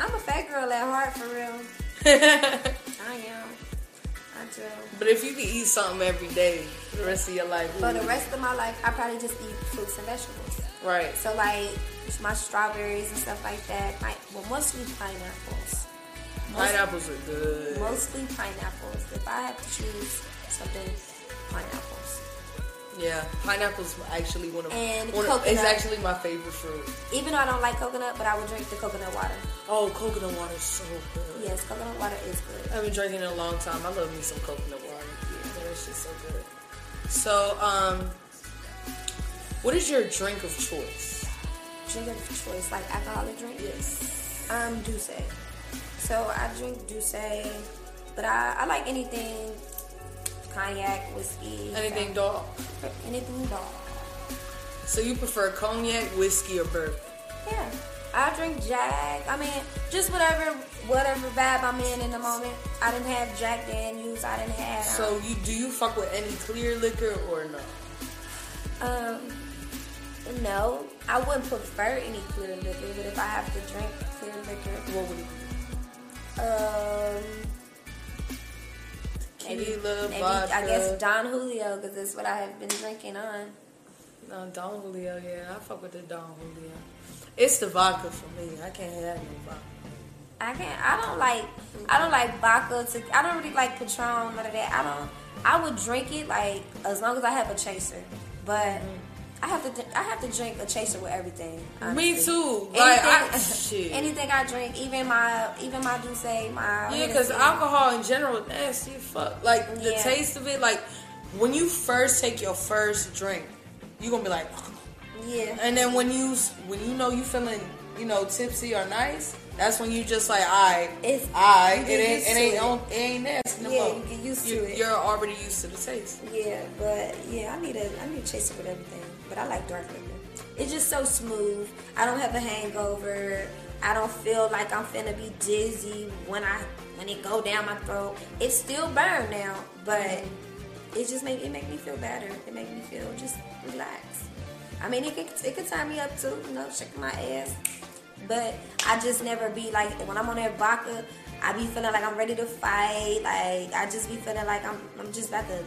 I'm a fat girl at heart for real. I am. I do. but if you could eat something every day for the rest of your life, For the rest of my life, I probably just eat fruits and vegetables. right? So like my strawberries and stuff like that. My, well, mostly pineapples. Most- Pineapples are good. Mostly pineapples. If I have to choose something, pineapples. Yeah, pineapples actually one of And one of, it's actually my favorite fruit. Even though I don't like coconut, but I would drink the coconut water. Oh, coconut water is so good. Yes, coconut water is good. I've been drinking it a long time. I love me some coconut water. Yeah, that shit's so good. So, um, what is your drink of choice? Drink of choice, like alcoholic drink. Yes. Um, D'ussé. So I drink D'ussé, but I, I like anything cognac, whiskey. Anything so- dog. Anything dog. So you prefer cognac, whiskey, or bourbon? Yeah. I drink Jack. I mean, just whatever whatever vibe I'm in in the moment. I didn't have Jack Daniels. I didn't have. So you do you fuck with any clear liquor or no? Um, no, I wouldn't prefer any clear liquor, but if I have to drink clear liquor, What would it um, maybe, Tequila, maybe I guess Don Julio because that's what I have been drinking on. No, Don Julio, yeah. I fuck with the Don Julio. It's the vodka for me. I can't have no vodka. I can't. I don't like. I don't like vodka. To, I don't really like Patron. None of that. I don't. I would drink it like as long as I have a chaser, but. Mm-hmm. I have to. I have to drink a chaser with everything. honestly. Me too. Like I, Anything, shit. anything I drink, even my even my D'ussé, my Yeah, because alcohol in general nasty fuck. Like the Yeah. taste of it, like when you first take your first drink, you gonna be like, yeah, and then when you when you know you feeling you know tipsy or nice, that's when you just like, alright, It's- you it ain't it ain't it. on, it ain't nasty no Yeah, more. you get used to it. You're already used to the taste. yeah, but yeah, I need a I need a chaser with everything. But I like dark liquor. It's just so smooth. I don't have a hangover. I don't feel like I'm finna be dizzy when I when it go down my throat. It still burn now, but it just make it make me feel better. It make me feel just relaxed. I mean, it could it could tie me up too, you know, shaking my ass. But I just never be like when I'm on that vodka, I be feeling like I'm ready to fight. Like I just be feeling like I'm I'm just about to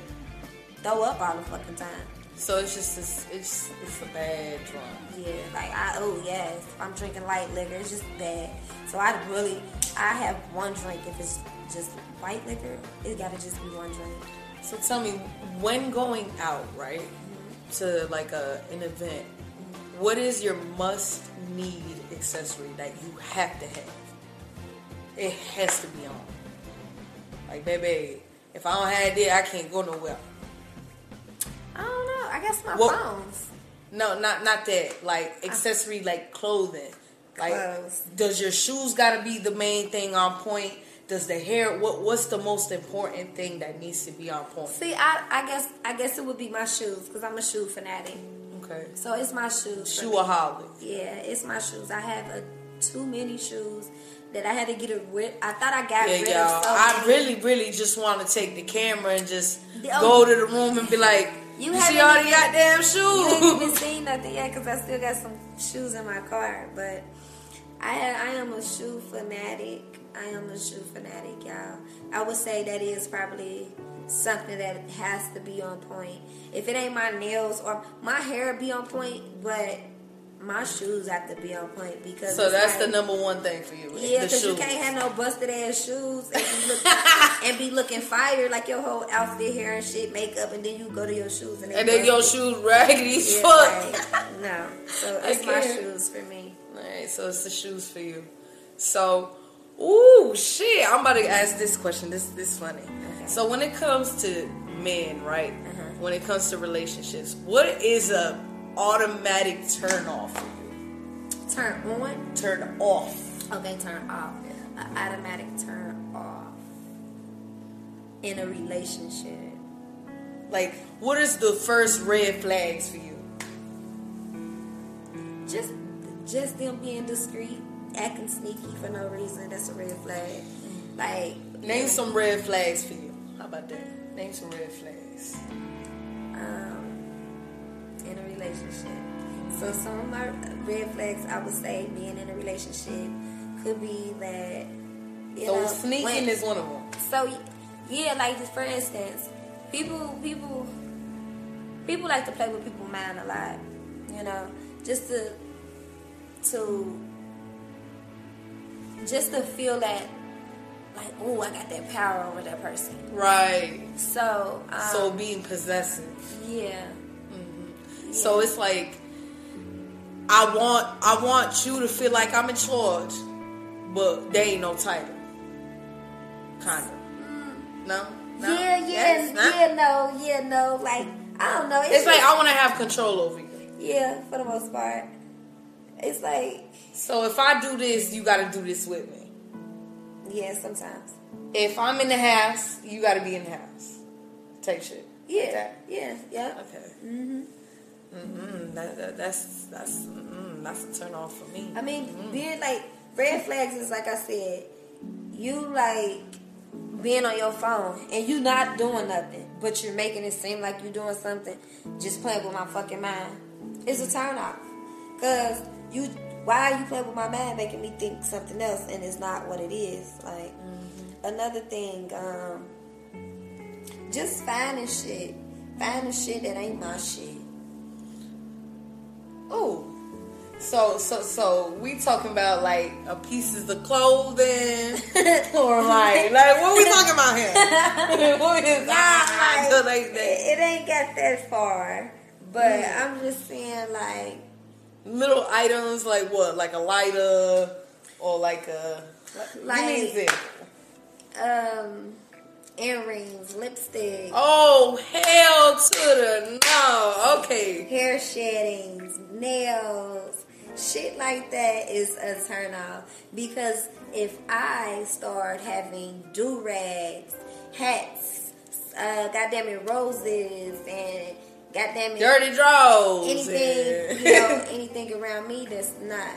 throw up all the fucking time. So it's just it's it's, it's a bad drunk. Yeah, like I oh yes, I'm drinking light liquor, it's just bad. So I really I have one drink if it's just white liquor. It gotta just be one drink. So tell me, when going out, right, to like a an event, what is your must need accessory that you have to have? It has to be on. Like baby, if I don't have it, I can't go nowhere. I don't know. I guess my What- phones. No, not not that. Like uh. accessory, like clothing. Like, Clothes. does your shoes gotta be the main thing on point? Does the hair? What What's the most important thing that needs to be on point? See, I I guess I guess it would be my shoes because I'm a shoe fanatic. Okay, So it's my shoes. shoeaholic. Yeah, it's my shoes. I have a, too many shoes that I had to get rid. I thought I got Yeah, rid y'all. of so I really, really just want to take the camera and just Oh. go to the room and be like, You "You, haven't see all the goddamn You ain't even shoes." seen nothing yet because I still got some shoes in my car. But I I am a shoe fanatic. I am a shoe fanatic, y'all. I would say that is probably something that has to be on point. If it ain't my nails or my hair be on point, but my shoes have to be on point because So that's like- the number one thing for you. Yeah, because you can't have no busted ass shoes and be looking and be looking fire like your whole outfit, hair and shit, makeup, and then you go to your shoes and, and then your shoes raggedy Yeah, fuck. like, no, so it's my shoes for me. Alright, so it's the shoes for you. So, ooh, shit. I'm about to ask this question. This this funny. So when it comes to men, right? Uh-huh. When it comes to relationships, what is a automatic turn off for you? Turn on, Turn off. okay, turn off. An automatic turn off in a relationship. Like, what is the first red flags for you? Just, just them being discreet, acting sneaky for no reason. That's a red flag. Like Name some red flags for you. How about that? Name some red flags. um, in a relationship. So some of my red flags, I would say, being in a relationship could be that. You So know, sneaking when- is one of them. So yeah, like just for instance, people people people like to play with people's mind a lot. You know, just to to just to feel that like oh I got that power over that person. Right. So um, So being possessive. yeah. So it's like I want I want you to feel like I'm in charge, but they ain't no title. Kind of. No. No? Yeah, yeah, Yes? Nah? yeah, no, yeah, no. Like I don't know. It's like just- I want to have control over you. yeah, for the most part. It's like So if I do this, you got to do this with me. yeah, sometimes. If I'm in the house, you got to be in the house. Take shit. Yeah, Okay. yeah, yeah. Okay. Mhm. Mhm. That, that, that's that's mm, that's a turn off for me. I mean, being like red flags is like I said, you like being on your phone and you not doing nothing, but you're making it seem like you're doing something, just playing with my fucking mind. It's a turn off. Cause you why are you playing with my mind making me think something else and it's not what it is? Like another thing, um just finding shit. Finding shit that ain't my shit. Oh, so so so we talking about like a pieces of clothing. Or like like what we talking about here? what is Nah, like, like, that. It, it ain't got that far. But I'm just saying, like, little items like what, like a lighter or like a Like- um, earrings, lipstick, Oh hell to the no. Okay. hair sheddings, nails, shit like that is a turn off. Because if I start having do rags, hats, uh, goddamn it, roses, and goddamn it, Dirty drawers. anything, and- you know, anything around me that's not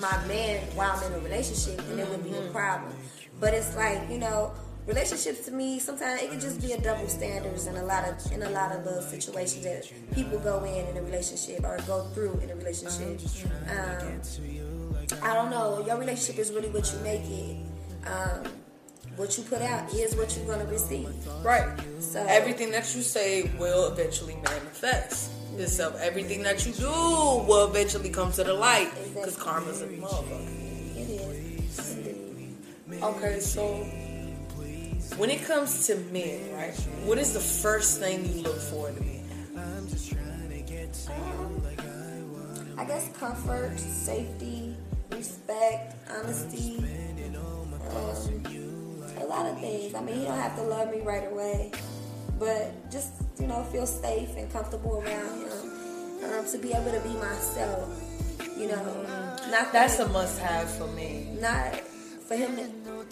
my man while I'm in a relationship, and it wouldn't be a problem. But it's like you know, relationships to me sometimes it can just be a double standards in a lot of in a lot of the situations that people go in in a relationship or go through in a relationship. Um, I don't know. Your relationship is really what you make it. Um, what you put out is what you're gonna receive. Right. So Everything that you say will eventually manifest itself. Everything that you do will eventually come to the light because karma's a motherfucker. it is. Indeed. Okay, so when it comes to men, right? What is the first thing you look for in a man? Um, I guess comfort, safety, respect, honesty. Um, a lot of things. I mean, he don't have to love me right away, but just you know, feel safe and comfortable around him. Um, to be able to be myself. You know, not That's a must-have for me. not for him to,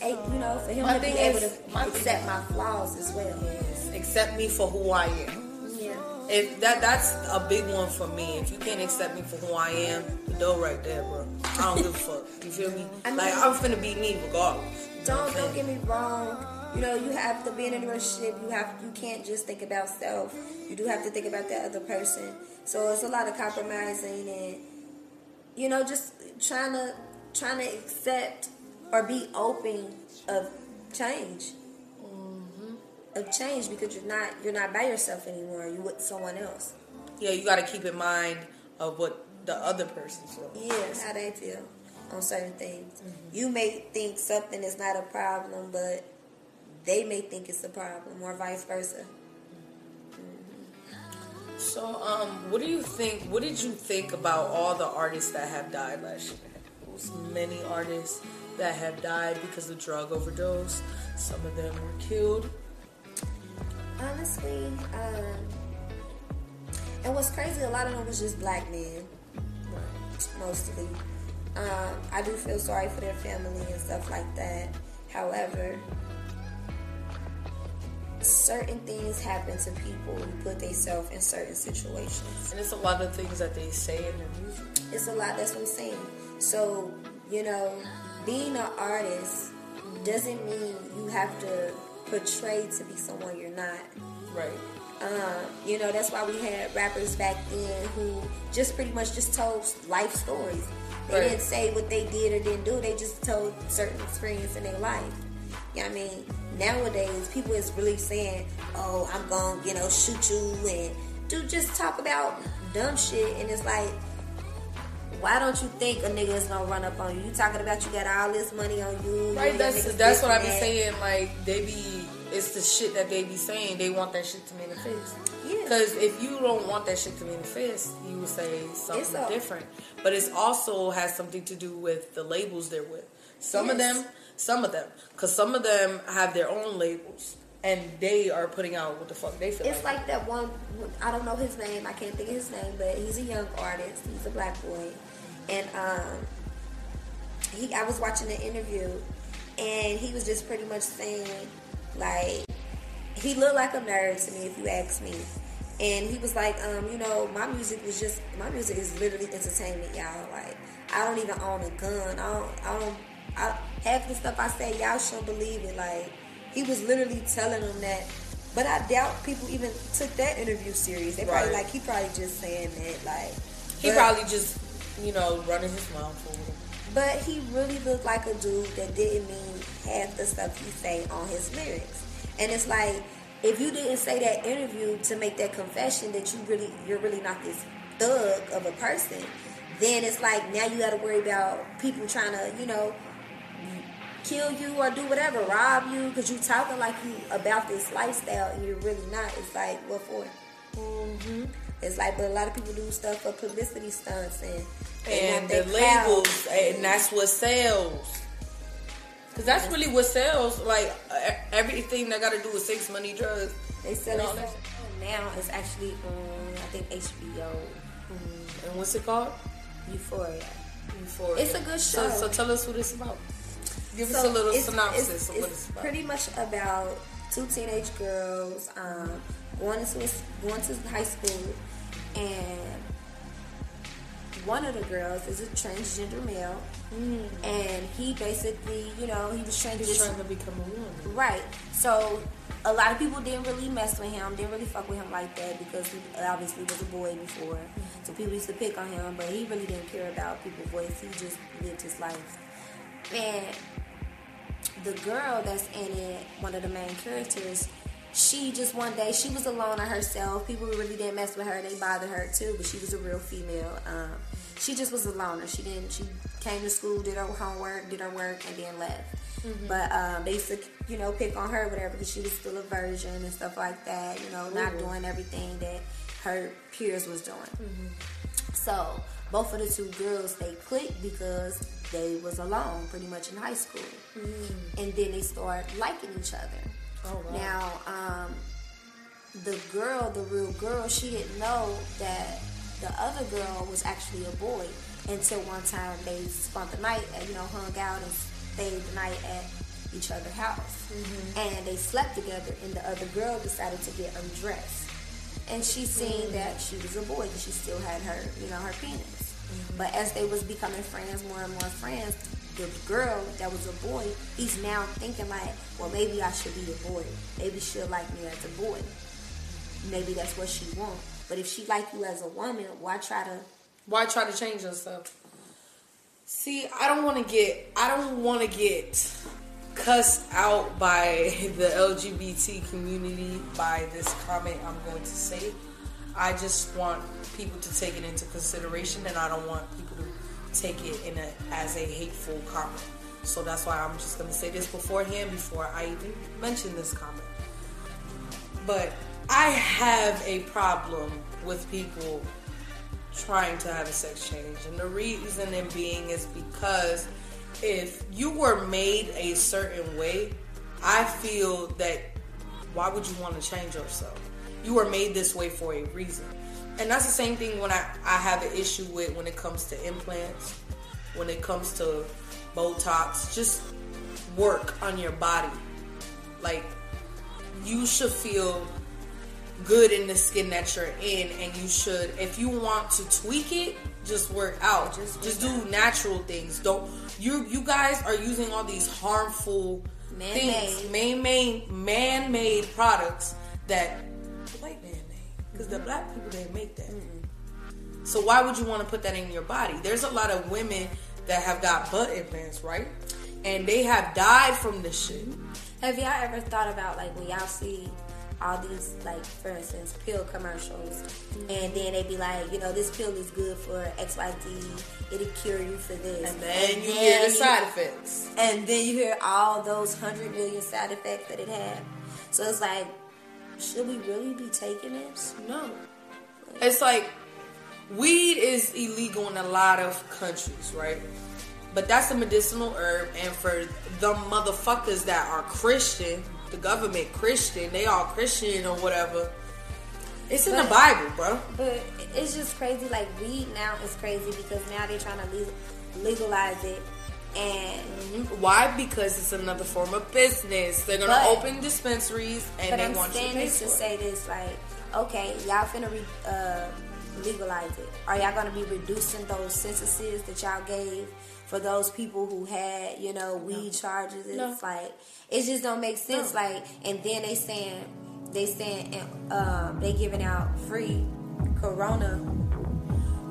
eh, you know, for him My to be able is- to my accept my flaws as well. Accept me for who I am. Yeah. If that that's a big one for me. If you can't accept me for who I am, the door right there, bro. I don't give a fuck. You feel me? I like I'm finna be me regardless. Don't don't get me wrong. You know, you have to be in a relationship. You have you can't just think about self. You do have to think about that other person. So it's a lot of compromising and you know just trying to trying to accept or be open of change. Mm-hmm. Of change because you're not you're not by yourself anymore. You with someone else. Yeah, you got to keep in mind of what the other person feels. Yeah, how they feel on certain things. Mm-hmm. You may think something is not a problem, but they may think it's a problem, or vice versa. Mm-hmm. So, um, what do you think? What did you think about all the artists that have died last year? There was many artists that have died because of drug overdose. Some of them were killed. Honestly, um, and what's crazy, a lot of them was just black men, mostly. Um, I do feel sorry for their family and stuff like that. However, certain things happen to people who put themselves in certain situations. And it's a lot of things that they say in their music. It's a lot. That's what I'm saying. So you know, being an artist doesn't mean you have to portray to be someone you're not. Right. Um, you know, that's why we had rappers back then who just pretty much just told life stories. They Right. didn't say what they did or didn't do. They just told certain experience in their life. You know I mean? Nowadays, people is really saying, "Oh, I'm gonna, you know, shoot you," and do just talk about dumb shit. And it's like, why don't you think a nigga is gonna run up on you? You talking about you got all this money on you? Right. That's that's what I be saying. Like they be, it's the shit that they be saying. They want that shit to manifest. Yeah. Because if you don't want that shit to manifest, you would say something a- different. But it's also has something to do with the labels they're with. Some of them, some of them, because some of them have their own labels and they are putting out what the fuck they feel. It's like that one. I don't know his name. I can't think of his name, but he's a young artist. He's a black boy, and um, he. I was watching the interview, and he was just pretty much saying, like, he looked like a nerd to me, if you ask me. And he was like, um, you know, my music was just my music is literally entertainment, y'all. Like, I don't even own a gun. I don't. I don't. I, half the stuff I say, y'all shouldn't believe it. Like, he was literally telling them that. But I doubt people even took that interview serious. They probably Right. like he probably just saying that like. he but- probably just, you know, running his mouth. But he really looked like a dude that didn't mean half the stuff he say on his lyrics. And it's like, if you didn't say that interview to make that confession that you really, you're really not this thug of a person, then it's like now you got to worry about people trying to, you know, kill you or do whatever, rob you, because you talking like you about this lifestyle and you're really not. It's like, what for? Mm-hmm. It's like, but a lot of people do stuff for publicity stunts and and they the labels, and that's what sells. Cause that's really what sells. Like everything that got to do with sex, money, drugs. They sell it that. now. It's actually on I think HBO And what's it called? Euphoria. Euphoria. It's a good So, show. so tell us what it's about. Give us a little it's- synopsis it's, of what it's about. pretty much about two teenage girls um, going to going to high school, and one of the girls is a transgender male, Mm. and he basically, you know, he was trying to trying to become a woman. Right. So a lot of people didn't really mess with him, didn't really fuck with him like that because he obviously was a boy before. So people used to pick on him, but he really didn't care about people's voice. He just lived his life. And the girl that's in it, one of the main characters, she just one day she was alone on herself. People really didn't mess with her; they bothered her too. But she was a real female. Um, she just was a loner. She didn't. She came to school, did her homework, did her work, and then left. But um, they used to, you know, pick on her, whatever, because she was still a virgin and stuff like that. You know, not doing everything that her peers was doing. So both of the two girls they clicked because they was alone pretty much in high school, mm. and then they start liking each other. Oh, wow. Now, um, the girl, the real girl, she didn't know that the other girl was actually a boy until one time they spent the night, you know, hung out and stayed the night at each other's house, mm-hmm. and they slept together. And the other girl decided to get undressed, and she seen mm. that she was a boy because she still had her, you know, her penis. But as they was becoming friends, more and more friends, the girl that was a boy, he's now thinking like, well, maybe I should be a boy. Maybe she'll like me as a boy. Maybe that's what she want. But if she like you as a woman, why try to? Why try to change yourself? See, I don't want to get. I don't want to get cussed out by the LGBT community by this comment I'm going to say. I just want people to take it into consideration, and I don't want people to take it in a as a hateful comment. So that's why I'm just going to say this beforehand before I even mention this comment. But I have a problem with people trying to have a sex change. And the reason in being is because if you were made a certain way, I feel that why would you want to change yourself? You were made this way for a reason. And that's the same thing when I, I have an issue with when it comes to implants, when it comes to Botox, just work on your body. Like, you should feel good in the skin that you're in and you should if you want to tweak it just work out just just do natural things don't you you guys are using all these harmful Man-made. things man made man made products that white man made because the black people didn't make that. So why would you want to put that in your body? There's a lot of women that have got butt implants right? And they have died from this shit. Have y'all ever thought about like when y'all see all these like, for instance, pill commercials, mm-hmm. and then they be like, you know, this pill is good for X Y Z, it'll cure you for this, and then you hear the side effects. And then you hear all those hundred million side effects that it had. So it's like, should we really be taking this? No. It's like weed is illegal in a lot of countries, right? But that's a medicinal herb, and for the motherfuckers that are Christian, the government Christian, they all Christian or whatever. It's in the Bible, bro. But it's just crazy. Like weed now is crazy because now they're trying to legalize it, and Why? Because it's another form of business. They're gonna But- open dispensaries and but they I'm want you to saying pay this to say this, like, okay, y'all finna re- uh, legalize it. Are y'all gonna be reducing those sentences that y'all gave for those people who had, you know, weed charges? It's No. like it just don't make sense. No. Like, and then they saying they saying um, they giving out free Corona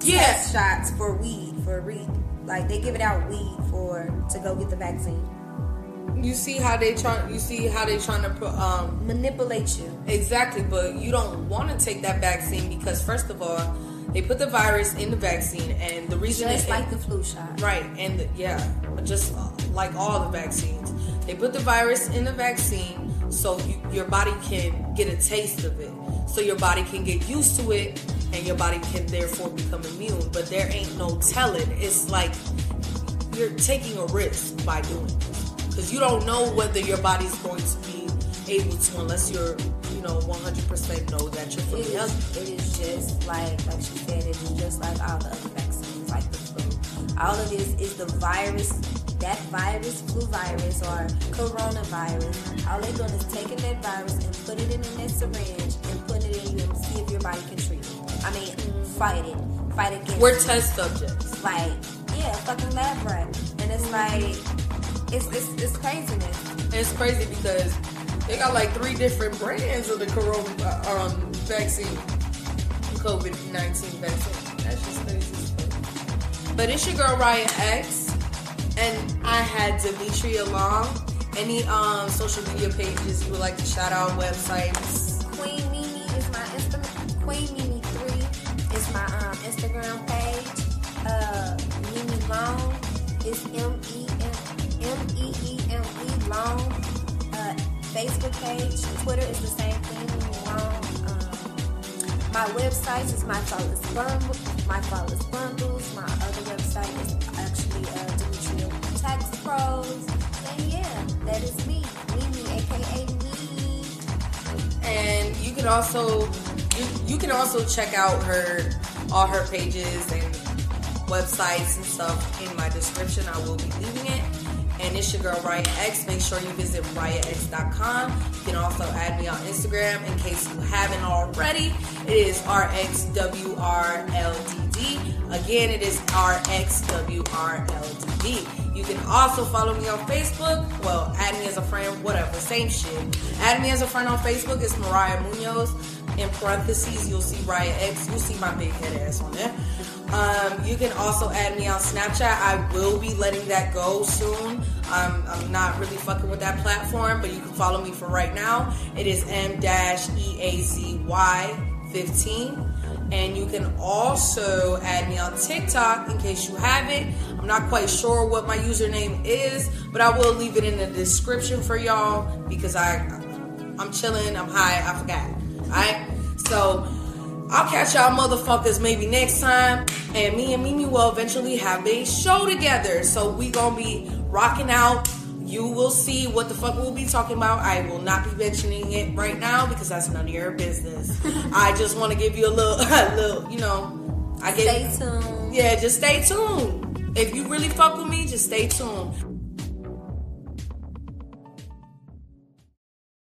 Yeah, shots for weed for weed. Like they giving out weed for to go get the vaccine. you see how they try. You see how they trying to um Manipulate you. Exactly, but you don't want to take that vaccine because first of all, they put the virus in the vaccine, and the reason Just like the flu shot. right, and the, yeah, just uh, like all the vaccines, they put the virus in the vaccine so you, your body can get a taste of it, so your body can get used to it, and your body can therefore become immune. But there ain't no telling. It's like you're taking a risk by doing it because you don't know whether your body's going to be able to unless you're you know 100% know that you're fully healthy it is just like, like she said, it is just like all the other vaccines, like the flu. All of this is the virus, that virus, flu virus or coronavirus. All they're doing is taking that virus and put it in a syringe and putting it in you and see if your body can treat it. I mean, fight it. fight against. We're test subjects. Like, yeah, fucking lab rat. And it's like, it's, it's, it's craziness. It's crazy because they got like three different brands of the corona uh, um, vaccine, COVID 19 vaccine. That's just crazy. But it's your girl Ryan X, and I had Demetria Long. Any um, social media pages you would like to shout out, websites? Queen Meeme is my Instagram. Queen Meeme Facebook page, Twitter is the same thing. Um, my website is my flawless bundles. My flawless bundles. My other website is actually uh, Demetria Tax Pros. And yeah, that is me, Meeme, aka me. and you can also you, you can also check out her all her pages and websites and stuff in my description i will be leaving it and it's your girl Raya X. Make sure you visit RayaX.com. You can also add me on Instagram in case you haven't already. It is RXWRLDD. Again, it is RXWRLDD. You can also follow me on Facebook. Well, add me as a friend, whatever, same shit. Add me as a friend on Facebook. It's Mariah Munoz. In parentheses, you'll see Raya X. You'll see my big head ass on there. Um, you can also add me on Snapchat. I will be letting that go soon. Um, I'm not really fucking with that platform, but you can follow me for right now. It is M-E-A-Z-Y 15. And you can also add me on TikTok in case you haven't. I'm not quite sure what my username is, but I will leave it in the description for y'all because I I'm chilling, I'm high, I forgot. Alright? So I'll catch y'all motherfuckers maybe next time. And me and Meeme will eventually have a show together. So we gonna be rocking out. You will see what the fuck we'll be talking about. I will not be mentioning it right now because that's none of your business. I just want to give you a little, a little, you know. I get, Stay tuned. Yeah, just stay tuned. If you really fuck with me, just stay tuned.